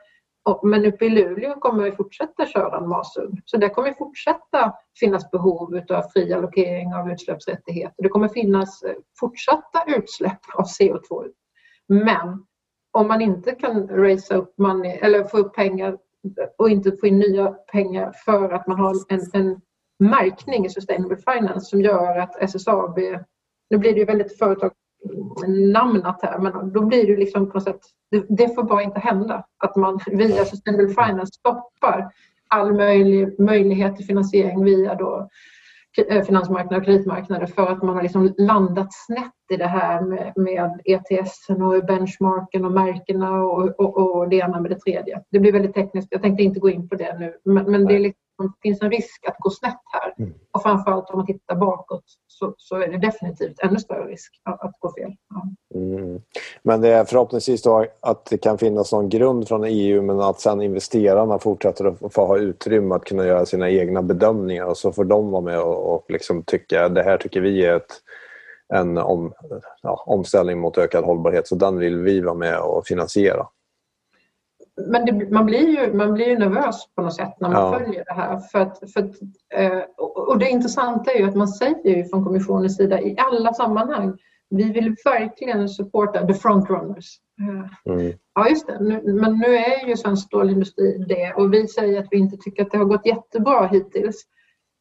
Men uppe i Luleå kommer vi fortsätta köra en masugn. Så det kommer fortsätta finnas behov av fri allokering av utsläppsrättigheter. Det kommer finnas eh, fortsatta utsläpp av CO2. Men om man inte kan raisa upp money, eller få upp pengar och inte få in nya pengar för att man har en, en märkning i Sustainable Finance som gör att SSAB, nu blir det ju väldigt företagsnamnat här, men då blir det liksom på något sätt, det, det, får bara inte hända att man via Sustainable Finance stoppar all möjlig, möjlighet till finansiering via då eh, finansmarknader och kreditmarknader för att man har liksom landat snett i det här med, med ETS och benchmarken och märkena och, och, och det ena med det tredje. Det blir väldigt tekniskt, jag tänkte inte gå in på det nu, men, men det är liksom det finns en risk att gå snett här. Mm. Och framförallt om man tittar bakåt så, så, är det definitivt ännu större risk att, att gå fel. Ja. Mm. Men det är förhoppningsvis då att det kan finnas någon grund från EU men att sen investerarna fortsätter att få ha utrymme att kunna göra sina egna bedömningar och så får de vara med och, och liksom tycka det här tycker vi är ett, en om, ja, omställning mot ökad hållbarhet så den vill vi vara med och finansiera men det, man, blir ju, man blir ju nervös på något sätt när man ja. följer det här. För att, för att, eh, och det intressanta är ju att man säger ju från kommissionens sida i alla sammanhang vi vill verkligen supporta the frontrunners. Eh, mm. Ja, just det. Nu, men nu är ju svensk stålindustri det och vi säger att vi inte tycker att det har gått jättebra hittills.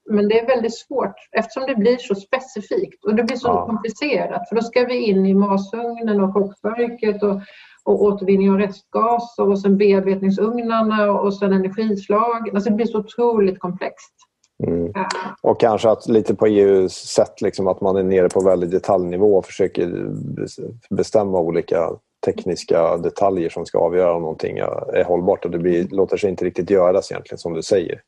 Men det är väldigt svårt eftersom det blir så specifikt och det blir så ja. komplicerat. För då ska vi in i masugnen och koksverket och och återvinning av restgaser och sen bearbetningsugnarna och sen energislag. Alltså det blir så otroligt komplext. Mm. Och kanske att lite på EUs sätt liksom att man är nere på väldigt detaljnivå och försöker bestämma olika tekniska detaljer som ska avgöra om någonting är hållbart och det blir, låter sig inte riktigt göras egentligen som du säger.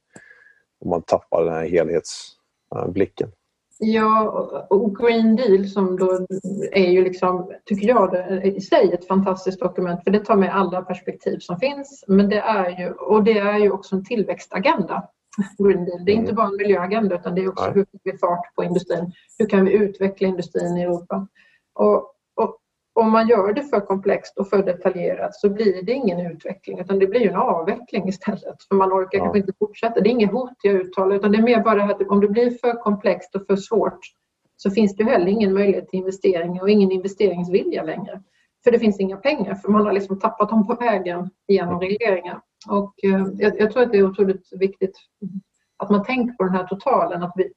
Om man tappar den här helhetsblicken. Ja, och Green Deal som då är ju liksom, tycker jag, i sig ett fantastiskt dokument för det tar med alla perspektiv som finns. Men det är ju, och det är ju också en tillväxtagenda. Green Deal. Det är inte mm. bara en miljöagenda utan det är också hur får vi fart på industrin? Hur kan vi utveckla industrin i Europa? Och om man gör det för komplext och för detaljerat så blir det ingen utveckling utan det blir en avveckling istället. För man orkar ja. kanske inte fortsätta. Det är inget hot jag uttalar utan det är mer bara att om det blir för komplext och för svårt så finns det heller ingen möjlighet till investering och ingen investeringsvilja längre. För det finns inga pengar för man har liksom tappat dem på vägen genom regleringar. Och eh, jag, jag tror att det är otroligt viktigt att man tänker på den här totalen, att vi,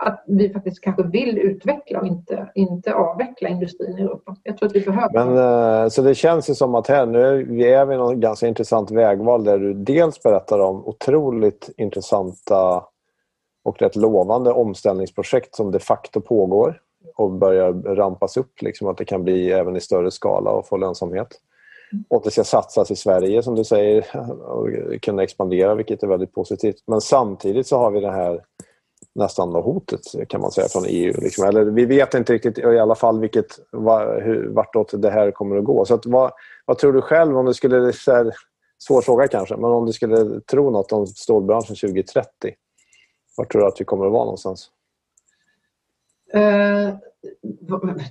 att vi faktiskt kanske vill utveckla och inte, inte avveckla industrin i Europa. Jag tror att vi behöver Men, eh, Så det känns ju som att här nu är vi är vid något ganska intressant vägval där du dels berättar om otroligt intressanta och rätt lovande omställningsprojekt som de facto pågår och börjar rampas upp. Liksom, att det kan bli även i större skala och få lönsamhet. Mm. Och det ska satsas i Sverige som du säger och kunna expandera vilket är väldigt positivt. Men samtidigt så har vi det här nästan hotet kan man säga från EU. Liksom. Eller vi vet inte riktigt i alla fall vilket, var, hur, vartåt det här kommer att gå. Så att, vad, vad tror du själv om du skulle, så här, svår fråga kanske, men om du skulle tro något om stålbranschen 2030? Var tror du att vi kommer att vara någonstans? Uh,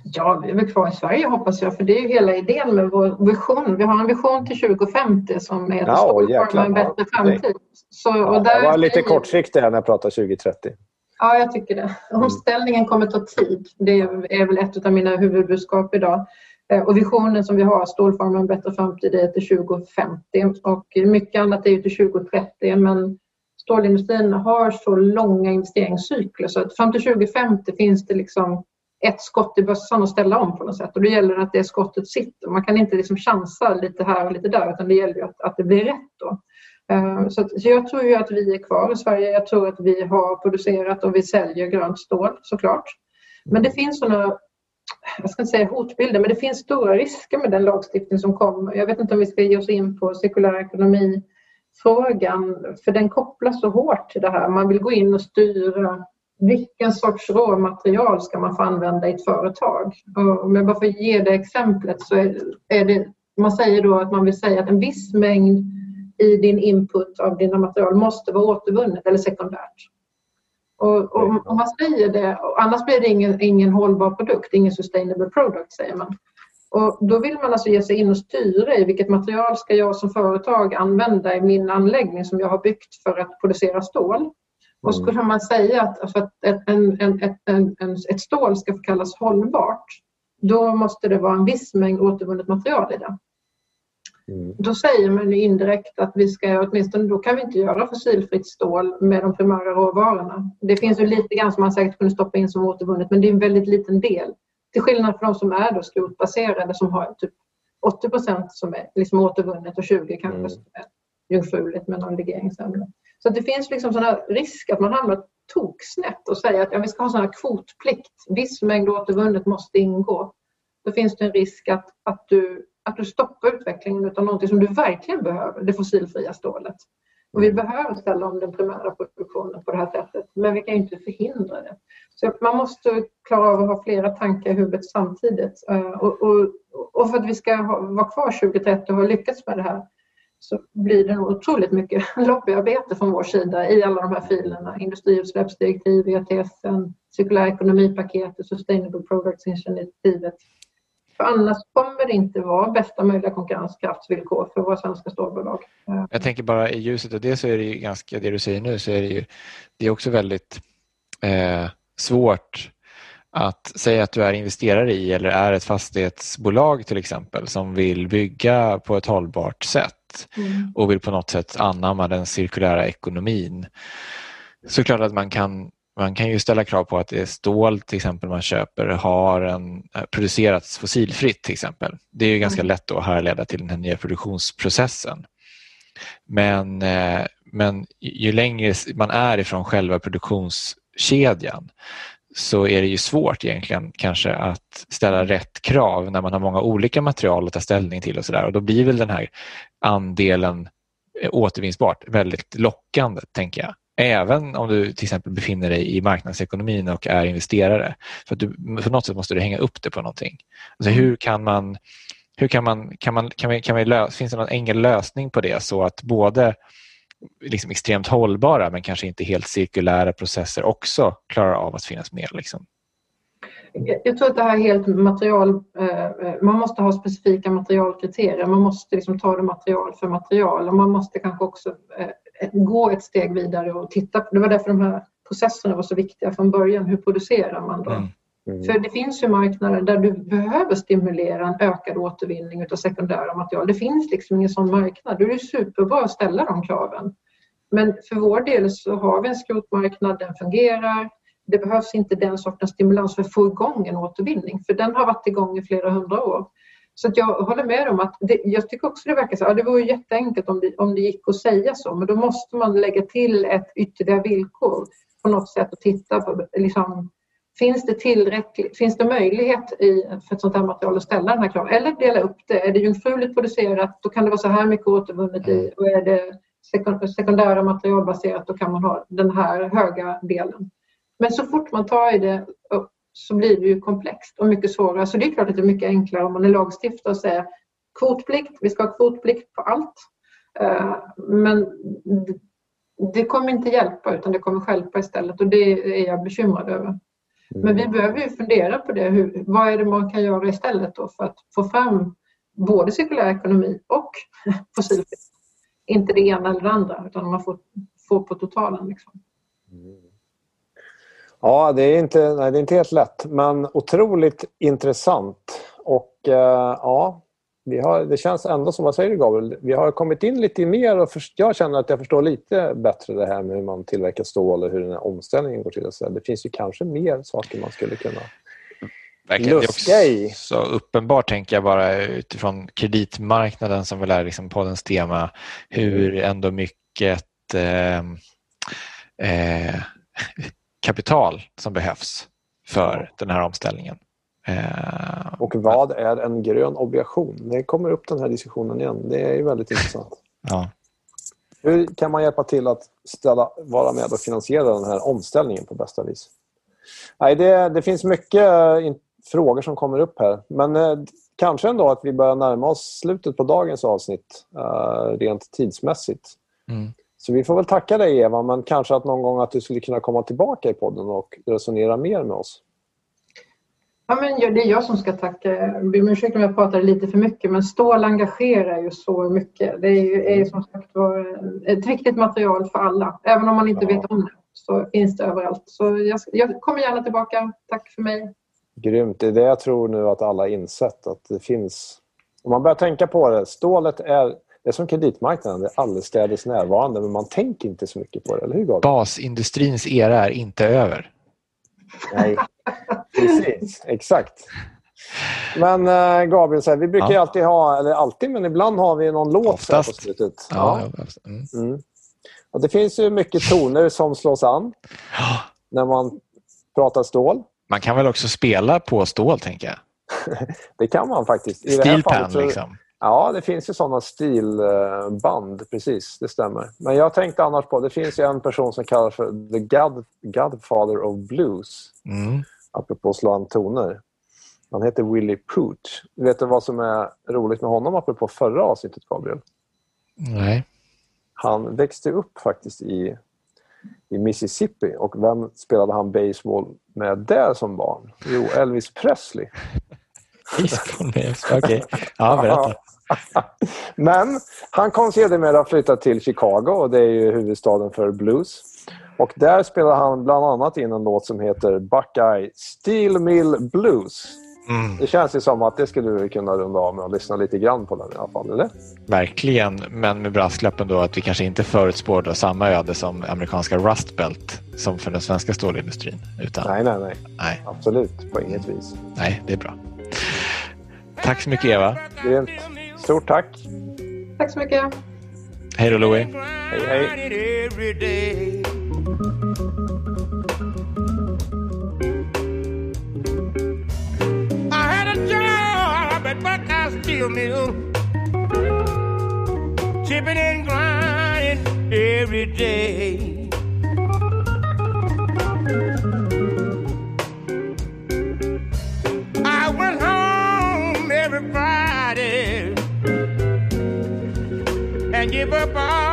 ja, vi är väl kvar i Sverige hoppas jag, för det är ju hela idén med vår vision. Vi har en vision till 2050 som heter ja, en bättre framtid. Så, ja, där jag var lite kortsiktig när jag pratade 2030. Ja, jag tycker det. Omställningen kommer ta tid. Det är väl ett av mina huvudbudskap idag. Eh, och visionen som vi har, Stålforma en bättre framtid, är till 2050 och mycket annat är ju till 2030 men stålindustrin har så långa investeringscykler så att fram till 2050 finns det liksom ett skott i bössan att ställa om på något sätt och då gäller det att det skottet sitter. Man kan inte liksom chansa lite här och lite där utan det gäller att, att det blir rätt då. Eh, så, att, så jag tror ju att vi är kvar i Sverige. Jag tror att vi har producerat och vi säljer grönt stål såklart. Men det finns sådana jag ska inte säga hotbilder, men det finns stora risker med den lagstiftning som kommer. Jag vet inte om vi ska ge oss in på cirkulär ekonomi-frågan, för den kopplas så hårt till det här. Man vill gå in och styra vilken sorts råmaterial ska man få använda i ett företag. Och om jag bara får ge det exemplet så är det, man säger då att man vill säga att en viss mängd i din input av dina material måste vara återvunnet eller sekundärt. Och, om man säger det, annars blir det ingen, ingen hållbar produkt, ingen sustainable product säger man. Och då vill man alltså ge sig in och styra i vilket material ska jag som företag använda i min anläggning som jag har byggt för att producera stål. Och skulle mm. man säga att för att ett, en, en, ett, en, ett stål ska kallas hållbart, då måste det vara en viss mängd återvunnet material i det. Mm. Då säger man indirekt att vi ska, åtminstone då kan vi inte göra fossilfritt stål med de primära råvarorna. Det finns ju lite grann som man säkert kunde stoppa in som återvunnet men det är en väldigt liten del. Till skillnad från de som är då skrotbaserade som har typ 80 procent som är liksom återvunnet och 20 kanske mm. som är jungfruligt med någon legeringsämne. Så det finns liksom sådana risk att man hamnar toksnett och säger att ja, vi ska ha här kvotplikt. Viss mängd återvunnet måste ingå. Då finns det en risk att, att du att du stoppar utvecklingen av någonting som du verkligen behöver, det fossilfria stålet. Och vi behöver ställa om den primära produktionen på det här sättet, men vi kan inte förhindra det. Så man måste klara av att ha flera tankar i huvudet samtidigt. Eh, och, och, och för att vi ska ha, vara kvar 2030 och ha lyckats med det här så blir det nog otroligt mycket lobbyarbete från vår sida i alla de här filerna. Industriutsläppsdirektiv, ETS, cirkulär ekonomipaketet, Sustainable Products-initiativet för annars kommer det inte vara bästa möjliga konkurrenskraftsvillkor för våra svenska stålbolag. Jag tänker bara i ljuset av det så är det ju ganska, det du säger nu, så är det ju det är också väldigt eh, svårt att säga att du är investerare i eller är ett fastighetsbolag till exempel som vill bygga på ett hållbart sätt mm. och vill på något sätt anamma den cirkulära ekonomin. Så klart att man kan man kan ju ställa krav på att det stål till exempel man köper har en, eh, producerats fossilfritt till exempel. Det är ju ganska mm. lätt att härleda till den här nya produktionsprocessen. Men, eh, men ju längre man är ifrån själva produktionskedjan så är det ju svårt egentligen kanske att ställa rätt krav när man har många olika material att ta ställning till och sådär och då blir väl den här andelen eh, återvinningsbart väldigt lockande tänker jag. Även om du till exempel befinner dig i marknadsekonomin och är investerare. För att du, på något sätt måste du hänga upp det på någonting. Alltså hur kan man, hur kan man, kan man, kan vi, kan vi lösa, finns det någon enkel lösning på det så att både liksom extremt hållbara men kanske inte helt cirkulära processer också klarar av att finnas med? Liksom? Jag tror att det här är helt material... Eh, man måste ha specifika materialkriterier. Man måste liksom ta det material för material och man måste kanske också eh, gå ett steg vidare och titta på. Det var därför de här processerna var så viktiga från början. Hur producerar man då? Mm. Mm. För det finns ju marknader där du behöver stimulera en ökad återvinning av sekundära material. Det finns liksom ingen sån marknad. Då är det superbra att ställa de kraven. Men för vår del så har vi en skrotmarknad, den fungerar. Det behövs inte den sortens stimulans för att få igång en återvinning, för den har varit igång i flera hundra år. Så jag håller med om att det, jag tycker också det verkar så. Ja, det vore jätteenkelt om det, om det gick att säga så, men då måste man lägga till ett ytterligare villkor på något sätt och titta på liksom, Finns det tillräckligt, finns det möjlighet i, för ett sånt här material att ställa den här kraven? Eller dela upp det. Är det jungfruligt producerat, då kan det vara så här mycket återvunnet i. Och är det sekundära materialbaserat, då kan man ha den här höga delen. Men så fort man tar i det så blir det ju komplext och mycket svårare. Så det är klart att det är mycket enklare om man är lagstiftare och säger kvotplikt, vi ska ha kvotplikt på allt. Eh, men det kommer inte hjälpa utan det kommer skälpa istället och det är jag bekymrad över. Men vi behöver ju fundera på det. Hur, vad är det man kan göra istället då för att få fram både cirkulär ekonomi och fossilfritt? Inte det ena eller det andra utan man får, får på totalen. Liksom. Ja, det är, inte, nej, det är inte helt lätt men otroligt intressant. Och eh, ja, vi har, det känns ändå som, vad säger du Gabriel? Vi har kommit in lite mer och för, jag känner att jag förstår lite bättre det här med hur man tillverkar stål och hur den här omställningen går till. Så det finns ju kanske mer saker man skulle kunna Verkligen. luska i. Så uppenbart tänker jag bara utifrån kreditmarknaden som väl är liksom poddens tema, hur ändå mycket eh, eh, kapital som behövs för den här omställningen. Eh, och vad är en grön obligation? Det kommer upp den här diskussionen igen. Det är väldigt intressant. Ja. Hur kan man hjälpa till att ställa, vara med och finansiera den här omställningen på bästa vis? Nej, det, det finns mycket in, frågor som kommer upp här. Men eh, kanske ändå att vi börjar närma oss slutet på dagens avsnitt eh, rent tidsmässigt. Mm. Så vi får väl tacka dig Eva, men kanske att någon gång att du skulle kunna komma tillbaka i podden och resonera mer med oss. Ja, men det är jag som ska tacka. Jag ber om ursäkt om jag pratade lite för mycket men stål engagerar ju så mycket. Det är, ju, är som sagt ett viktigt material för alla. Även om man inte ja. vet om det så finns det överallt. Så jag, jag, kommer gärna tillbaka. Tack för mig. Grymt. Det är det jag tror nu att alla har insett att det finns. Om man börjar tänka på det. Stålet är det är som kreditmarknaden, det är allestädes närvarande men man tänker inte så mycket på det, eller hur Gabriel? Basindustrins era är inte över. Nej, precis. Exakt. Men äh, Gabriel, här, vi brukar ja. alltid ha, eller alltid, men ibland har vi någon låt Oftast. på slutet. Ja. Mm. Mm. Och det finns ju mycket toner som slås an när man pratar stål. Man kan väl också spela på stål, tänker jag? det kan man faktiskt. Steelpan, så... liksom. Ja, det finns ju sådana stilband, precis. Det stämmer. Men jag tänkte annars på, det finns ju en person som kallas för The God, Godfather of Blues. Mm. Apropå slå an toner. Han heter Willie Pooch. Vet du vad som är roligt med honom apropå förra avsnittet, Gabriel? Nej. Han växte upp faktiskt i, i Mississippi. Och vem spelade han baseball med där som barn? Jo, Elvis Presley. Med Okej. Okay. Ja, berätta. Men han kom sedermera att flytta till Chicago och det är ju huvudstaden för blues. Och där spelade han bland annat in en låt som heter Buckeye Steel Mill Blues. Mm. Det känns ju som att det skulle du kunna runda av med och lyssna lite grann på den i alla fall, eller? Verkligen, men med brasklappen då att vi kanske inte förutspår samma öde som amerikanska Rust Belt som för den svenska stålindustrin. Utan... Nej, nej, nej, nej. Absolut, på inget vis. Nej, det är bra. Tack så mycket Eva. Grymt. Stort tack. Tack så mycket. Hej då Louie. Hej hej. steel mill, chipping and grinding every day. Bye.